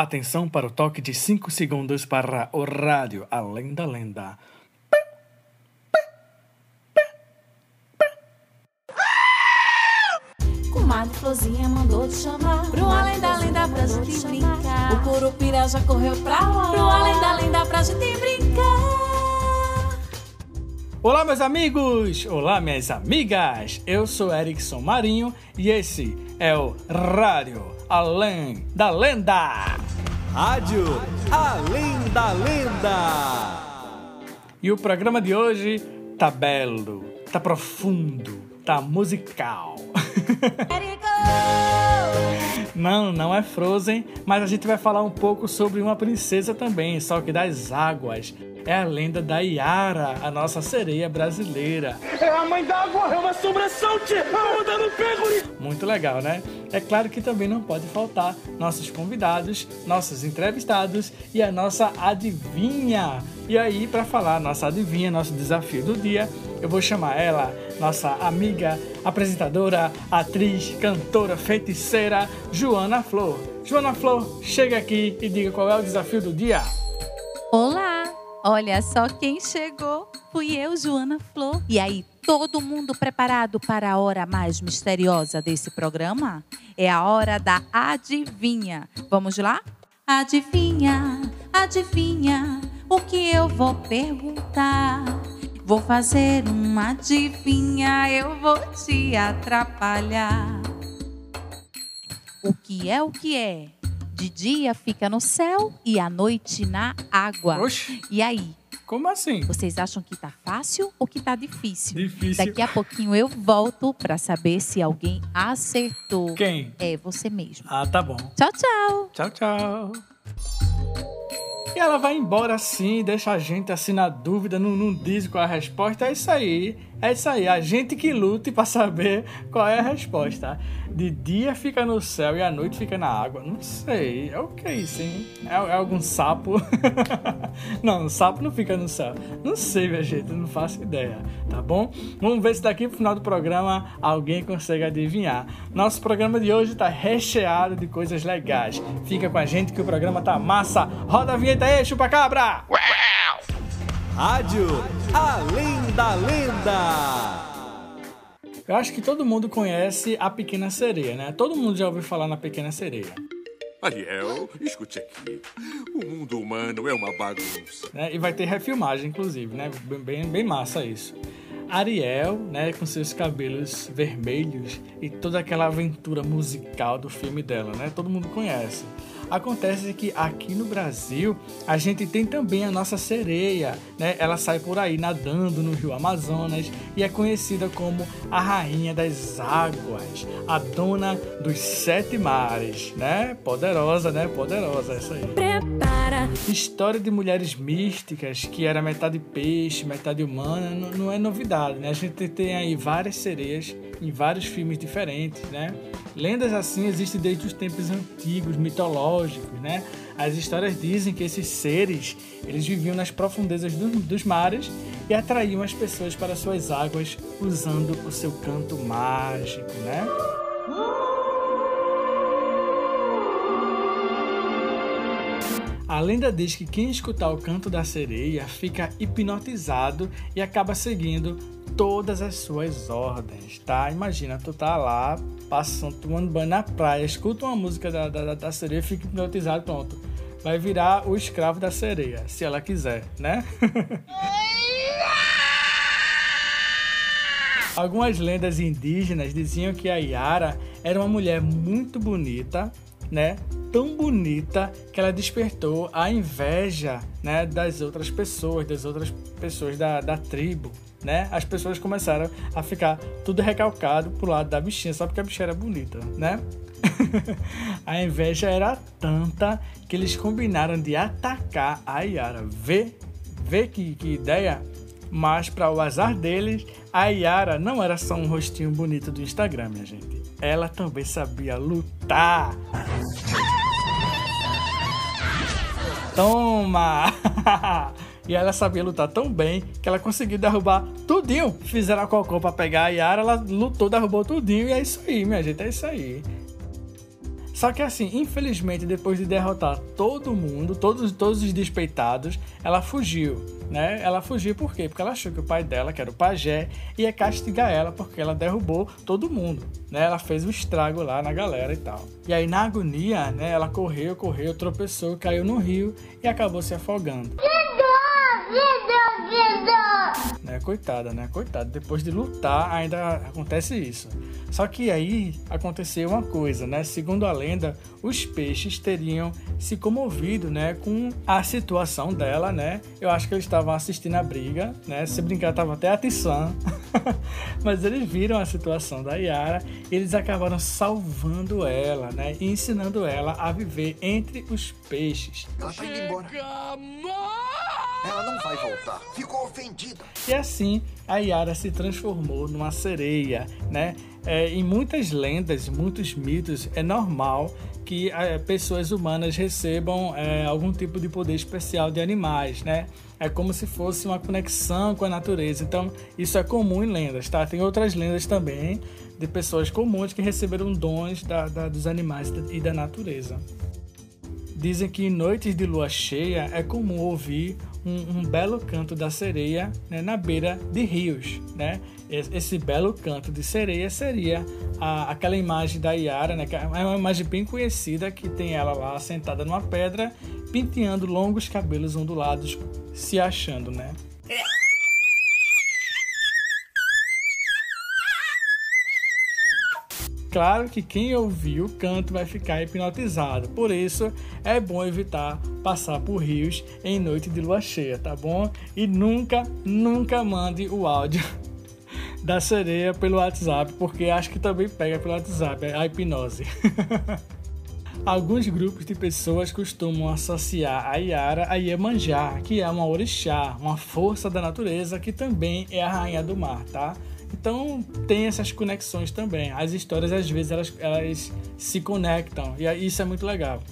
Atenção para o toque de 5 segundos para o rádio Além da Lenda. Comadre Florzinha mandou te chamar Pro Além da Lenda pra gente brincar O Curupira já correu pra lá Pro Além da Lenda pra gente brincar Olá, meus amigos! Olá, minhas amigas! Eu sou Erickson Marinho e esse é o Rádio Além da Lenda! Rádio Além da Lenda! E o programa de hoje tá belo, tá profundo, tá musical. Não, não é Frozen, mas a gente vai falar um pouco sobre uma princesa também, só que das águas. É a lenda da Yara, a nossa sereia brasileira. É a mãe d'água, é uma sobressalte, a onda no pego. Muito legal, né? É claro que também não pode faltar nossos convidados, nossos entrevistados e a nossa adivinha. E aí, para falar nossa adivinha, nosso desafio do dia, eu vou chamar ela, nossa amiga, apresentadora, atriz, cantora, feiticeira, Joana Flor. Joana Flor, chega aqui e diga qual é o desafio do dia. Olá! Olha só quem chegou. Fui eu, Joana Flor. E aí, todo mundo preparado para a hora mais misteriosa desse programa? É a hora da adivinha. Vamos lá? Adivinha, adivinha o que eu vou perguntar. Vou fazer uma adivinha, eu vou te atrapalhar. O que é o que é? De dia fica no céu e à noite na água. Oxi. E aí, Como assim? vocês acham que tá fácil ou que tá difícil? Difícil. Daqui a pouquinho eu volto para saber se alguém acertou. Quem? É você mesmo. Ah, tá bom. Tchau, tchau. Tchau, tchau. E ela vai embora assim, deixa a gente assim na dúvida, não, não diz qual é a resposta. É isso aí, é isso aí. A gente que lute para saber qual é a resposta. De dia fica no céu e à noite fica na água. Não sei, é o que é isso, hein? É, é algum sapo? não, o sapo não fica no céu. Não sei, minha gente, não faço ideia, tá bom? Vamos ver se daqui pro final do programa alguém consegue adivinhar. Nosso programa de hoje tá recheado de coisas legais. Fica com a gente que o programa tá massa. Roda a vinheta aí, chupa cabra! Rádio Além da Lenda! Eu acho que todo mundo conhece a Pequena Sereia, né? Todo mundo já ouviu falar na Pequena Sereia. Ariel, escute aqui. O mundo humano é uma bagunça. né? E vai ter refilmagem, inclusive, né? Bem, bem, bem massa isso. Ariel, né, com seus cabelos vermelhos e toda aquela aventura musical do filme dela, né? Todo mundo conhece. Acontece que aqui no Brasil a gente tem também a nossa sereia, né? Ela sai por aí nadando no Rio Amazonas e é conhecida como a rainha das águas, a dona dos sete mares, né? Poderosa, né? Poderosa essa aí. Prepara História de mulheres místicas, que era metade peixe, metade humana, não, não é novidade, né? A gente tem aí várias sereias em vários filmes diferentes, né? Lendas assim existem desde os tempos antigos, mitológicos, né? As histórias dizem que esses seres, eles viviam nas profundezas do- dos mares e atraíam as pessoas para suas águas usando o seu canto mágico, né? A lenda diz que quem escutar o canto da sereia fica hipnotizado e acaba seguindo todas as suas ordens, tá? Imagina, tu tá lá, passando, tomando banho na praia, escuta uma música da, da, da sereia, fica hipnotizado, pronto. Vai virar o escravo da sereia, se ela quiser, né? Algumas lendas indígenas diziam que a Yara era uma mulher muito bonita, né? Tão bonita que ela despertou a inveja, né, das outras pessoas, das outras pessoas da, da tribo, né? As pessoas começaram a ficar tudo recalcado pro lado da bichinha, só porque a bichinha era bonita, né? a inveja era tanta que eles combinaram de atacar a Yara. Vê, vê que, que ideia? Mas, para o azar deles, a Yara não era só um rostinho bonito do Instagram, minha gente. Ela também sabia lutar. Toma! e ela sabia lutar tão bem que ela conseguiu derrubar tudinho. Fizeram a cocô pra pegar a Yara, ela lutou, derrubou tudinho. E é isso aí, minha gente, é isso aí. Só que assim, infelizmente, depois de derrotar todo mundo, todos, todos os despeitados, ela fugiu, né? Ela fugiu por quê? Porque ela achou que o pai dela, que era o pajé, ia castigar ela porque ela derrubou todo mundo, né? Ela fez um estrago lá na galera e tal. E aí, na agonia, né? Ela correu, correu, tropeçou, caiu no rio e acabou se afogando. Né, coitada, né? Coitada. Depois de lutar, ainda acontece isso. Só que aí aconteceu uma coisa, né? Segundo a lenda, os peixes teriam se comovido, né, com a situação dela, né? Eu acho que eles estavam assistindo a briga, né? Se brincar, tava até a Tissan. Mas eles viram a situação da Yara e eles acabaram salvando ela, né? E ensinando ela a viver entre os peixes. Ela tá indo embora. Ela não vai voltar. Ficou ofendida. E assim, a Yara se transformou numa sereia, né? É, em muitas lendas, muitos mitos, é normal que é, pessoas humanas recebam é, algum tipo de poder especial de animais, né? É como se fosse uma conexão com a natureza. Então, isso é comum em lendas, tá? Tem outras lendas também de pessoas comuns que receberam dons da, da, dos animais e da natureza. Dizem que em noites de lua cheia é comum ouvir um, um belo canto da sereia né, na beira de rios. Né? Esse belo canto de sereia seria a, aquela imagem da Yara, né, que é uma imagem bem conhecida que tem ela lá sentada numa pedra, penteando longos cabelos ondulados, se achando, né? Claro que quem ouvir o canto vai ficar hipnotizado, por isso é bom evitar passar por rios em noite de lua cheia, tá bom? E nunca, nunca mande o áudio da sereia pelo WhatsApp, porque acho que também pega pelo WhatsApp a hipnose. Alguns grupos de pessoas costumam associar a Yara a Iemanjá, que é uma orixá, uma força da natureza que também é a rainha do mar, tá? Então tem essas conexões também. As histórias às vezes elas, elas se conectam e isso é muito legal.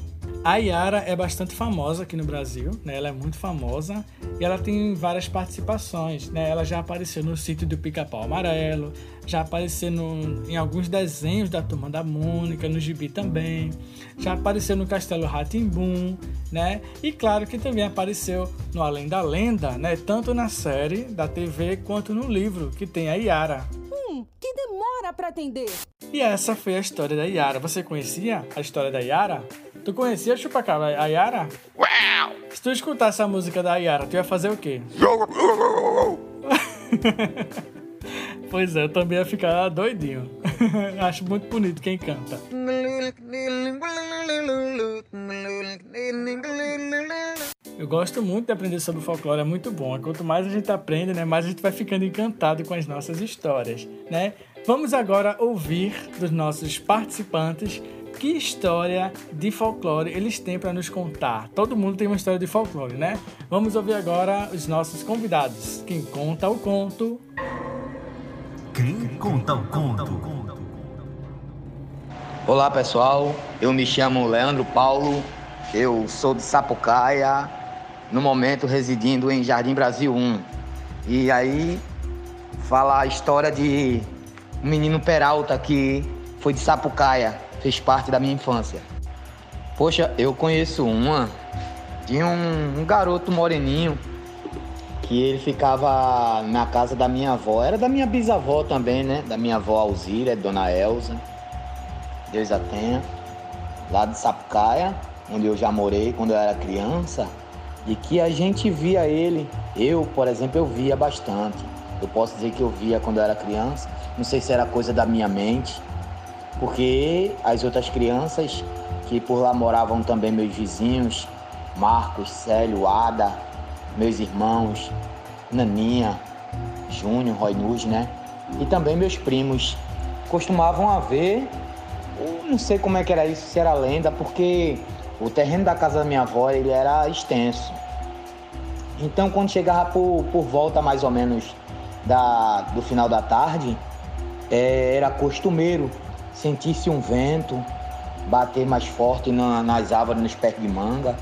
A Yara é bastante famosa aqui no Brasil, né? Ela é muito famosa e ela tem várias participações, né? Ela já apareceu no sítio do Pica-Pau Amarelo, já apareceu no, em alguns desenhos da Turma da Mônica, no Gibi também, já apareceu no Castelo Ratimbum, né? E claro que também apareceu no Além da Lenda, né? Tanto na série da TV quanto no livro que tem a Yara. Hum, que demora para atender. E essa foi a história da Yara. Você conhecia a história da Yara? Tu conhecia Chupacabra, a Yara? Uau! Se tu escutasse a música da Yara, tu ia fazer o quê? pois é, eu também ia ficar doidinho. Acho muito bonito quem canta. Eu gosto muito de aprender sobre folclore, é muito bom. Quanto mais a gente aprende, né, mais a gente vai ficando encantado com as nossas histórias, né? Vamos agora ouvir dos nossos participantes que história de folclore eles têm para nos contar. Todo mundo tem uma história de folclore, né? Vamos ouvir agora os nossos convidados. Quem conta o conto? Quem conta o conto? Olá pessoal, eu me chamo Leandro Paulo, eu sou de Sapucaia, no momento residindo em Jardim Brasil 1. E aí fala a história de um menino Peralta que foi de Sapucaia fez parte da minha infância. Poxa, eu conheço uma de um, um garoto moreninho que ele ficava na casa da minha avó. Era da minha bisavó também, né? Da minha avó Alzira, Dona Elza. Deus a tenha. Lá de Sapucaia, onde eu já morei quando eu era criança. E que a gente via ele. Eu, por exemplo, eu via bastante. Eu posso dizer que eu via quando eu era criança. Não sei se era coisa da minha mente porque as outras crianças que por lá moravam também meus vizinhos, Marcos, Célio, Ada, meus irmãos, Naninha, Júnior, Roinus, né? E também meus primos costumavam haver, não sei como é que era isso, se era lenda, porque o terreno da casa da minha avó ele era extenso. Então quando chegava por, por volta mais ou menos da, do final da tarde, é, era costumeiro sentisse um vento bater mais forte na, nas árvores, nos pés de manga,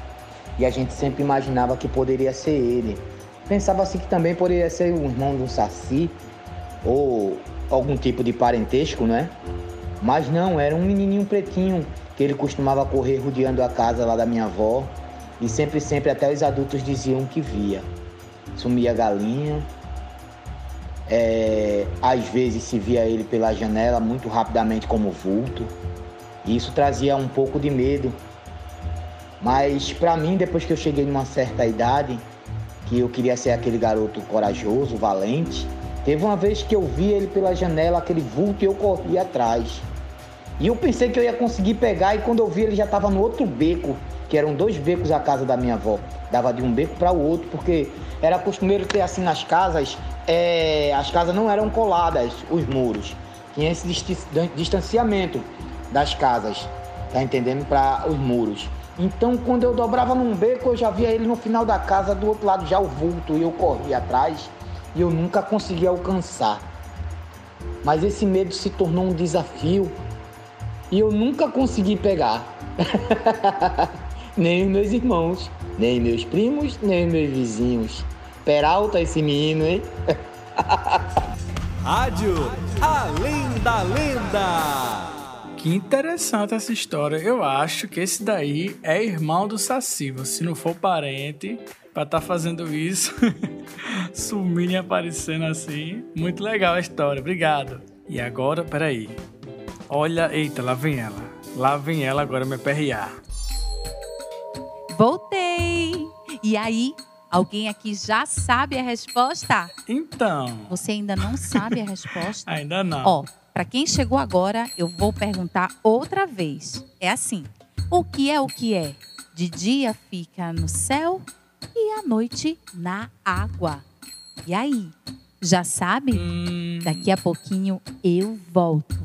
e a gente sempre imaginava que poderia ser ele. Pensava assim que também poderia ser o irmão de um saci, ou algum tipo de parentesco, né? Mas não, era um menininho pretinho, que ele costumava correr rodeando a casa lá da minha avó e sempre, sempre até os adultos diziam que via. Sumia a galinha, é, às vezes se via ele pela janela muito rapidamente como vulto. E isso trazia um pouco de medo. Mas para mim, depois que eu cheguei numa certa idade, que eu queria ser aquele garoto corajoso, valente, teve uma vez que eu vi ele pela janela, aquele vulto, e eu corri atrás. E eu pensei que eu ia conseguir pegar, e quando eu vi ele já estava no outro beco, que eram dois becos a casa da minha avó. Dava de um beco para o outro, porque era costumeiro ter assim nas casas, é, as casas não eram coladas, os muros. Tinha esse distanciamento das casas, tá entendendo? Para os muros. Então, quando eu dobrava num beco, eu já via ele no final da casa, do outro lado já o vulto, e eu corria atrás, e eu nunca conseguia alcançar. Mas esse medo se tornou um desafio, e eu nunca consegui pegar. nem os meus irmãos, nem meus primos, nem meus vizinhos. Peralta esse menino, hein? Rádio Além da Lenda. Que interessante essa história. Eu acho que esse daí é irmão do Saci. Se não for parente, pra estar tá fazendo isso, sumindo e aparecendo assim. Muito legal a história. Obrigado. E agora, peraí. Olha, eita, lá vem ela. Lá vem ela agora me aperrear. Voltei! E aí, alguém aqui já sabe a resposta? Então. Você ainda não sabe a resposta? ainda não. Ó, para quem chegou agora, eu vou perguntar outra vez. É assim: o que é o que é? De dia fica no céu e à noite na água. E aí? Já sabe? Hum... Daqui a pouquinho eu volto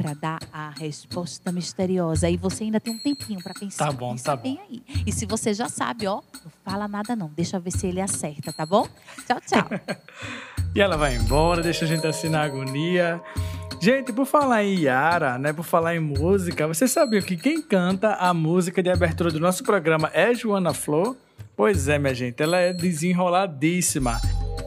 para dar a resposta misteriosa. E você ainda tem um tempinho para pensar. Tá bom, tá bom. Aí. E se você já sabe, ó, não fala nada não. Deixa eu ver se ele acerta, tá bom? Tchau, tchau. e ela vai embora, deixa a gente assim na agonia. Gente, por falar em Yara, né, por falar em música, você sabia que quem canta a música de abertura do nosso programa é Joana Flor? Pois é, minha gente, ela é desenroladíssima.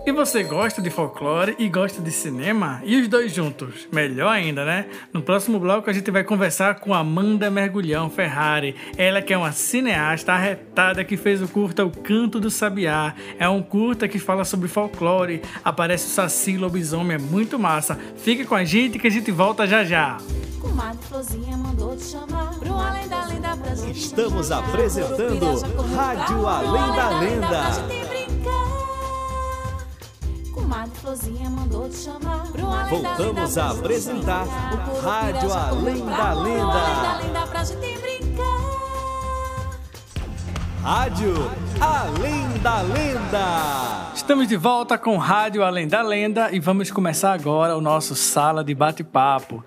E você gosta de folclore e gosta de cinema? E os dois juntos? Melhor ainda, né? No próximo bloco a gente vai conversar com Amanda Mergulhão Ferrari. Ela que é uma cineasta arretada que fez o curta O Canto do Sabiá. É um curta que fala sobre folclore. Aparece o Saci Lobisomem, é muito massa. Fique com a gente que a gente volta já já. Estamos apresentando Rádio Além da Lenda. Comadre Florzinha mandou te chamar. Pro além Voltamos a apresentar o Rádio Além da Lenda. Além da lenda pra gente brincar. Rádio Além da Lenda. Estamos de volta com Rádio Além da Lenda e vamos começar agora o nosso Sala de Bate-Papo.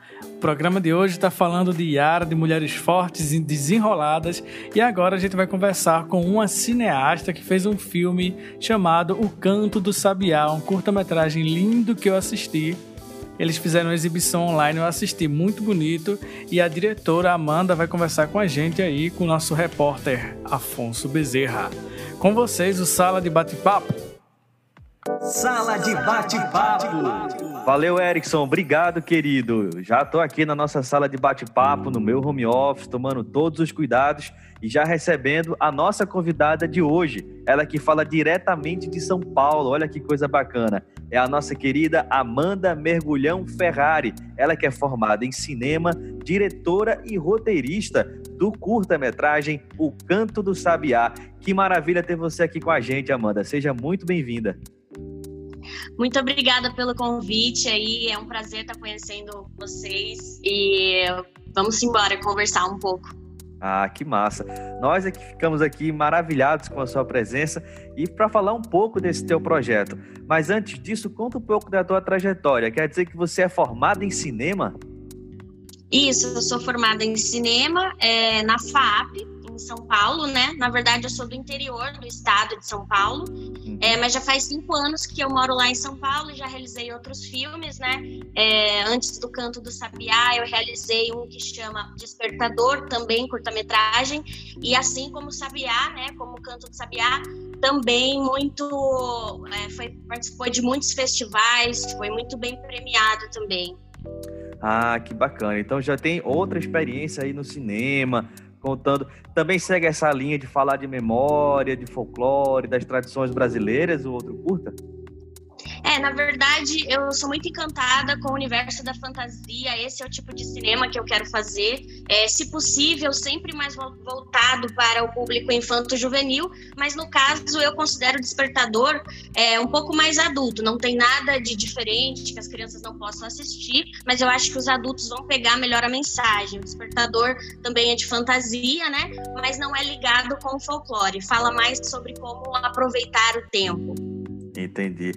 Programa de hoje está falando de Yara, de mulheres fortes e desenroladas, e agora a gente vai conversar com uma cineasta que fez um filme chamado O Canto do Sabiá, um curta-metragem lindo que eu assisti. Eles fizeram uma exibição online, eu assisti, muito bonito, e a diretora Amanda vai conversar com a gente aí, com o nosso repórter Afonso Bezerra. Com vocês, o Sala de Bate-Papo. Sala de Bate-Papo. Valeu, Erickson. Obrigado, querido. Já estou aqui na nossa sala de bate-papo, no meu home office, tomando todos os cuidados e já recebendo a nossa convidada de hoje. Ela que fala diretamente de São Paulo. Olha que coisa bacana. É a nossa querida Amanda Mergulhão Ferrari. Ela que é formada em cinema, diretora e roteirista do curta-metragem O Canto do Sabiá. Que maravilha ter você aqui com a gente, Amanda. Seja muito bem-vinda. Muito obrigada pelo convite aí, é um prazer estar conhecendo vocês e vamos embora conversar um pouco. Ah, que massa. Nós é que ficamos aqui maravilhados com a sua presença e para falar um pouco desse teu projeto. Mas antes disso, conta um pouco da tua trajetória. Quer dizer que você é formada em cinema? Isso, eu sou formada em cinema é, na FAP, em São Paulo, né? Na verdade, eu sou do interior do estado de São Paulo, uhum. é, mas já faz cinco anos que eu moro lá em São Paulo e já realizei outros filmes, né? É, antes do Canto do Sabiá, eu realizei um que chama Despertador, também curta-metragem, e assim como o Sabiá, né? Como o Canto do Sabiá, também muito é, foi participou de muitos festivais, foi muito bem premiado também. Ah, que bacana. Então já tem outra experiência aí no cinema, contando. Também segue essa linha de falar de memória, de folclore, das tradições brasileiras, o outro curta? É, na verdade, eu sou muito encantada com o universo da fantasia. Esse é o tipo de cinema que eu quero fazer. É, se possível, sempre mais voltado para o público infanto-juvenil, mas no caso eu considero o Despertador é, um pouco mais adulto. Não tem nada de diferente que as crianças não possam assistir, mas eu acho que os adultos vão pegar melhor a mensagem. O Despertador também é de fantasia, né? Mas não é ligado com o folclore. Fala mais sobre como aproveitar o tempo. Entendi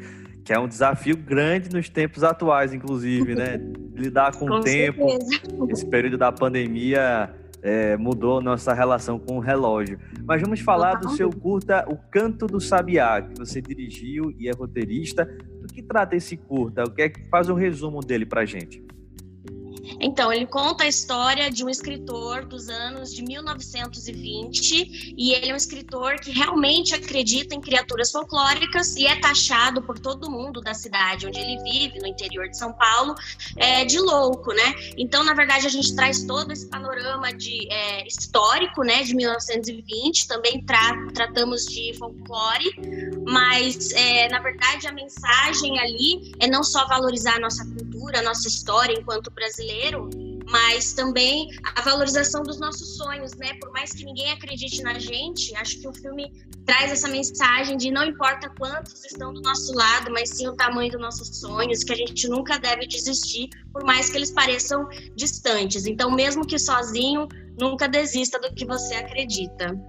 que é um desafio grande nos tempos atuais, inclusive, né? Lidar com, com o tempo. Certeza. Esse período da pandemia é, mudou nossa relação com o relógio. Mas vamos falar do seu curta O Canto do Sabiá, que você dirigiu e é roteirista. Do que trata esse curta? O que é que faz um resumo dele pra gente? Então, ele conta a história de um escritor dos anos de 1920 e ele é um escritor que realmente acredita em criaturas folclóricas e é taxado por todo mundo da cidade onde ele vive, no interior de São Paulo, é, de louco, né? Então, na verdade, a gente traz todo esse panorama de é, histórico, né, de 1920. Também tra tratamos de folclore, mas é, na verdade a mensagem ali é não só valorizar a nossa cultura, a nossa história enquanto brasileiro mas também a valorização dos nossos sonhos, né? Por mais que ninguém acredite na gente, acho que o filme traz essa mensagem de não importa quantos estão do nosso lado, mas sim o tamanho dos nossos sonhos, que a gente nunca deve desistir, por mais que eles pareçam distantes. Então, mesmo que sozinho, nunca desista do que você acredita.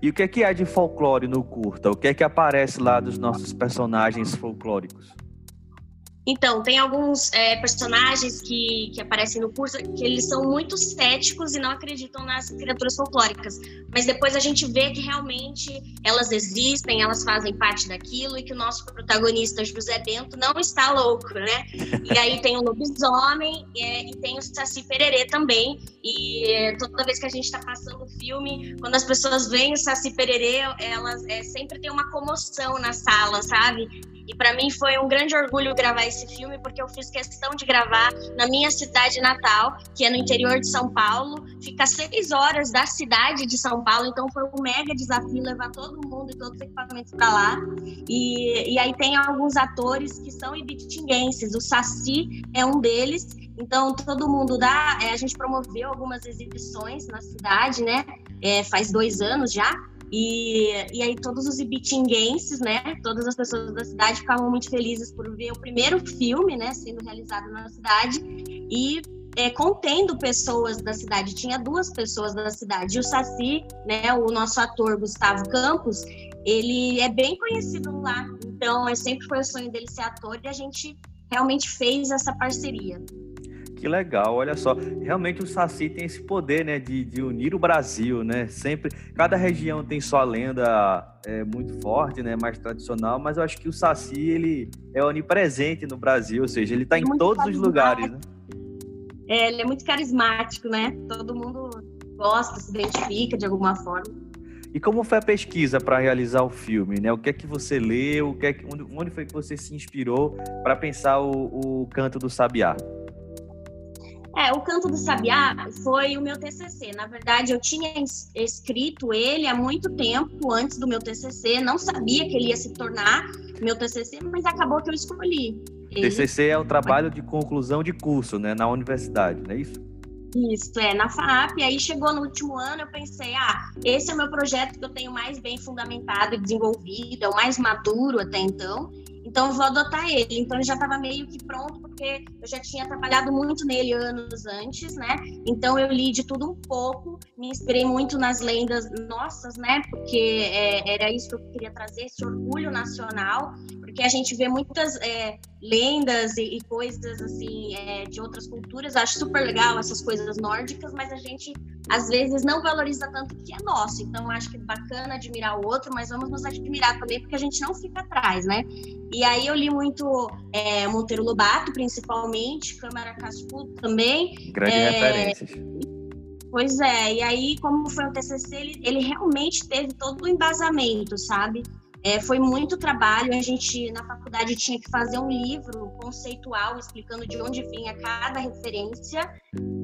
E o que é que há de folclore no curta? O que é que aparece lá dos nossos personagens folclóricos? Então, tem alguns é, personagens que, que aparecem no curso que eles são muito céticos e não acreditam nas criaturas folclóricas. Mas depois a gente vê que realmente elas existem, elas fazem parte daquilo e que o nosso protagonista, José Bento, não está louco, né? E aí tem o lobisomem é, e tem o Saci Pererê também. E é, toda vez que a gente está passando o filme, quando as pessoas veem o Saci Pererê, elas é, sempre tem uma comoção na sala, sabe? E para mim foi um grande orgulho gravar esse filme, porque eu fiz questão de gravar na minha cidade natal, que é no interior de São Paulo. Fica seis horas da cidade de São Paulo, então foi um mega desafio levar todo mundo e todos os equipamentos para lá. E, e aí tem alguns atores que são ibitinguenses. O Saci é um deles. Então, todo mundo dá. É, a gente promoveu algumas exibições na cidade, né? É, faz dois anos já. E, e aí todos os ibitinguenses, né, todas as pessoas da cidade ficavam muito felizes por ver o primeiro filme, né, sendo realizado na cidade e é, contendo pessoas da cidade. Tinha duas pessoas da cidade. E o Saci, né, o nosso ator Gustavo Campos, ele é bem conhecido lá. Então, é, sempre foi o sonho dele ser ator e a gente realmente fez essa parceria. Que legal, olha só. Realmente o Saci tem esse poder, né, de, de unir o Brasil, né? Sempre, cada região tem sua lenda é, muito forte, né, mais tradicional, mas eu acho que o Saci, ele é onipresente no Brasil, ou seja, ele está é em todos os lugares, né? É, ele é muito carismático, né? Todo mundo gosta, se identifica de alguma forma. E como foi a pesquisa para realizar o filme, né? O que é que você leu? O que é que, onde foi que você se inspirou para pensar o, o Canto do Sabiá? É, o Canto do Sabiá foi o meu TCC. Na verdade, eu tinha escrito ele há muito tempo antes do meu TCC. Não sabia que ele ia se tornar meu TCC, mas acabou que eu escolhi. Ele. TCC é o trabalho de conclusão de curso, né, na universidade, não é isso? Isso, é, na FAP. Aí chegou no último ano, eu pensei, ah, esse é o meu projeto que eu tenho mais bem fundamentado e desenvolvido, é o mais maduro até então. Então eu vou adotar ele. Então ele já estava meio que pronto, porque eu já tinha trabalhado muito nele anos antes, né? Então eu li de tudo um pouco, me inspirei muito nas lendas nossas, né? Porque é, era isso que eu queria trazer, esse orgulho nacional, porque a gente vê muitas é, lendas e, e, coisas assim é, de outras culturas. Eu acho super legal essas coisas nórdicas, mas a gente às vezes não valoriza tanto o que é nosso. Então acho que é bacana admirar o outro, mas vamos nos admirar também, porque a gente não fica atrás, né? E aí eu li muito é, Monteiro Lobato, principalmente, Câmara Cascudo também. Grandes é, referências. Pois é, e aí, como foi o TCC, ele, ele realmente teve todo o embasamento, sabe? É, foi muito trabalho. A gente, na faculdade, tinha que fazer um livro conceitual explicando de onde vinha cada referência.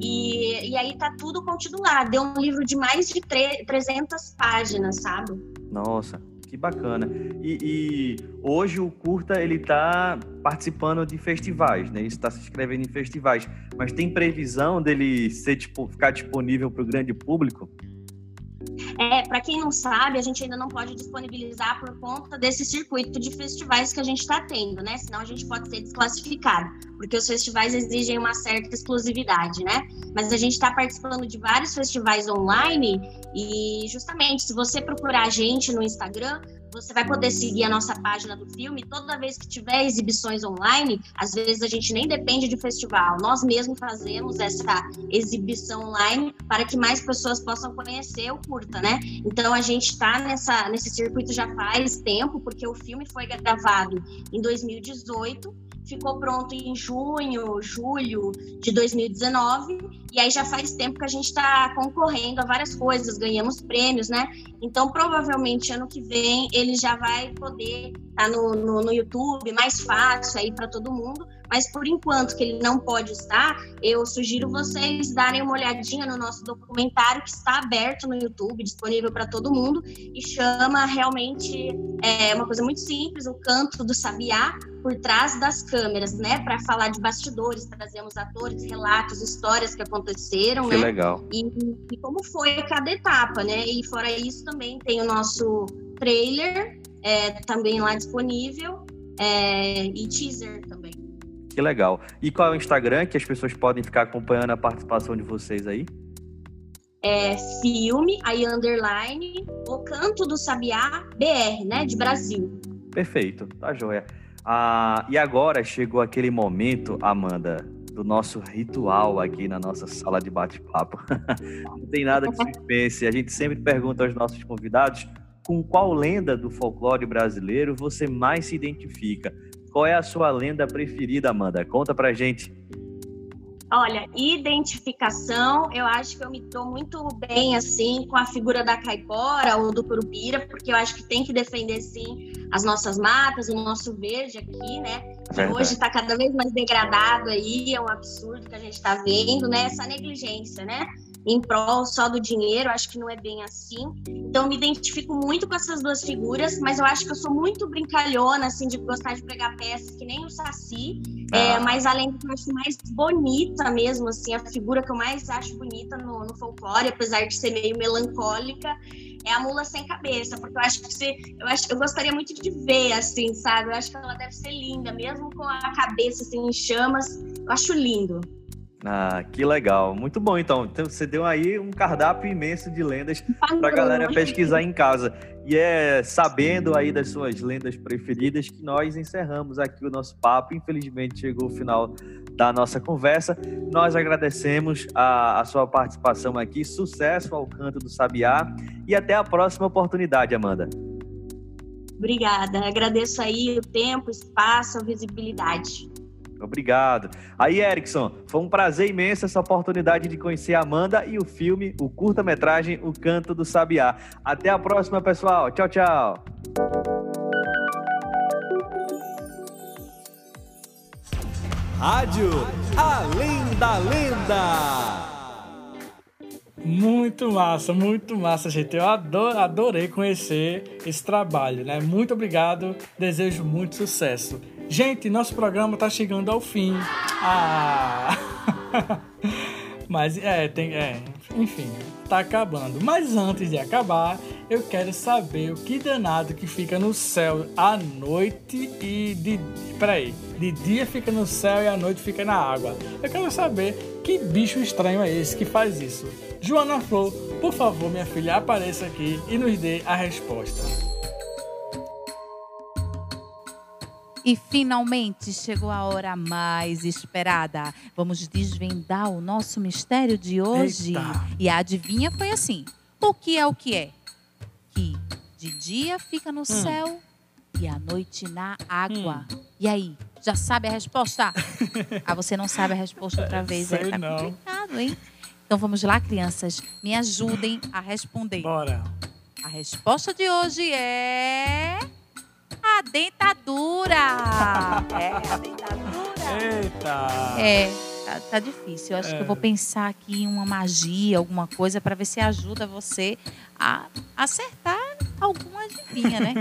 E, e aí tá tudo contido lá. Deu um livro de mais de 300 páginas, sabe? Nossa, que bacana. E, e, hoje o curta ele está participando de festivais, né? Está se inscrevendo em festivais. Mas tem previsão dele ser tipo ficar disponível para o grande público? É, para quem não sabe, a gente ainda não pode disponibilizar por conta desse circuito de festivais que a gente está tendo, né? Senão a gente pode ser desclassificado, porque os festivais exigem uma certa exclusividade, né? Mas a gente está participando de vários festivais online e justamente se você procurar a gente no Instagram, você vai poder seguir a nossa página do filme. Toda vez que tiver exibições online, às vezes a gente nem depende de festival, nós mesmos fazemos essa exibição online para que mais pessoas possam conhecer o curta, né? Então a gente está nessa nesse circuito já faz tempo, porque o filme foi gravado em 2018 ficou pronto em junho, julho de 2019, e aí já faz tempo que a gente está concorrendo a várias coisas, ganhamos prêmios, né? Então, provavelmente, ano que vem, ele já vai poder estar tá no, no, no YouTube, mais fácil aí para todo mundo, mas por enquanto que ele não pode estar, eu sugiro vocês darem uma olhadinha no nosso documentário que está aberto no YouTube, disponível para todo mundo e chama realmente é uma coisa muito simples, o canto do sabiá por trás das câmeras, né, para falar de bastidores, trazemos atores, relatos, histórias que aconteceram, que né? legal. E, e como foi cada etapa, né? E fora isso também tem o nosso trailer é, também lá disponível é, e teaser também. Que legal. E qual é o Instagram que as pessoas podem ficar acompanhando a participação de vocês aí? É filme, aí underline, o Canto do Sabiá BR, né? De Brasil. Perfeito, tá joia. Ah, e agora chegou aquele momento, Amanda, do nosso ritual aqui na nossa sala de bate-papo. Não tem nada que se pense. A gente sempre pergunta aos nossos convidados com qual lenda do folclore brasileiro você mais se identifica. Qual é a sua lenda preferida, Amanda? Conta pra gente. Olha, identificação, eu acho que eu me dou muito bem assim com a figura da caipora ou do curupira, porque eu acho que tem que defender sim as nossas matas, o nosso verde aqui, né? Que hoje está cada vez mais degradado aí, é um absurdo que a gente está vendo, né? Essa negligência, né? Em prol só do dinheiro, acho que não é bem assim. Então, me identifico muito com essas duas figuras, mas eu acho que eu sou muito brincalhona, assim, de gostar de pegar peças que nem o Saci, ah. é, mas além do que eu acho mais bonita mesmo, assim, a figura que eu mais acho bonita no, no folclore, apesar de ser meio melancólica, é a mula sem cabeça, porque eu acho que você, eu acho eu gostaria muito de ver assim, sabe? Eu acho que ela deve ser linda, mesmo com a cabeça assim em chamas. Eu acho lindo. Ah, que legal. Muito bom, então. então você deu aí um cardápio imenso de lendas para a galera pesquisar em casa. E é sabendo aí das suas lendas preferidas que nós encerramos aqui o nosso papo. Infelizmente chegou o final da nossa conversa. Nós agradecemos a, a sua participação aqui. Sucesso ao Canto do Sabiá e até a próxima oportunidade, Amanda. Obrigada. Agradeço aí o tempo, o espaço, a visibilidade. Obrigado. Aí, Erickson, foi um prazer imenso essa oportunidade de conhecer a Amanda e o filme, o curta-metragem O Canto do Sabiá. Até a próxima, pessoal. Tchau, tchau. Rádio Além da Lenda. Muito massa, muito massa, gente. Eu adoro, adorei conhecer esse trabalho, né? Muito obrigado, desejo muito sucesso. Gente, nosso programa tá chegando ao fim. Ah! Mas é, tem, é, enfim, tá acabando. Mas antes de acabar, eu quero saber o que danado que fica no céu à noite e de. Peraí, de dia fica no céu e à noite fica na água. Eu quero saber que bicho estranho é esse que faz isso. Joana Flor, por favor, minha filha, apareça aqui e nos dê a resposta. E finalmente chegou a hora mais esperada. Vamos desvendar o nosso mistério de hoje. Eita. E a adivinha foi assim: o que é o que é? Dia fica no hum. céu e à noite na água. Hum. E aí, já sabe a resposta? ah, você não sabe a resposta outra vez, Sei é, tá não. complicado, hein? Então vamos lá, crianças, me ajudem a responder. Bora. A resposta de hoje é a dentadura. é, a dentadura. Eita! É, tá, tá difícil. Eu acho É. que eu vou pensar aqui em uma magia, alguma coisa, para ver se ajuda você a acertar alguma adivinha, né?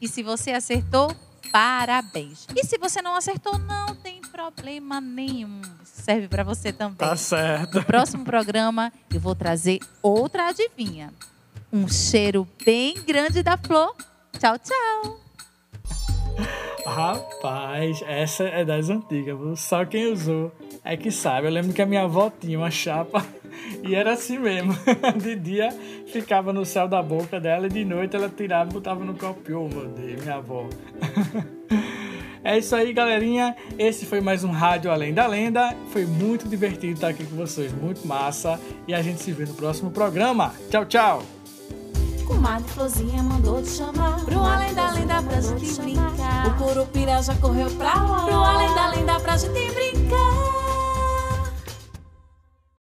e se você acertou, parabéns. E se você não acertou, não tem problema nenhum. Isso serve para você também. Tá certo. No próximo programa, eu vou trazer outra adivinha. Um cheiro bem grande da flor. Tchau, tchau. Rapaz, essa é das antigas, só quem usou é que sabe. Eu lembro que a minha avó tinha uma chapa e era assim mesmo. De dia ficava no céu da boca dela e de noite ela tirava e botava no copo. Oh, meu Deus, minha avó. É isso aí, galerinha. Esse foi mais um Rádio Além da Lenda. Foi muito divertido estar aqui com vocês, muito massa. E a gente se vê no próximo programa. Tchau, tchau. Comadre Florzinha mandou te chamar Pro além da lenda pra gente brincar O Curupira já correu pra lá Pro além da lenda pra gente brincar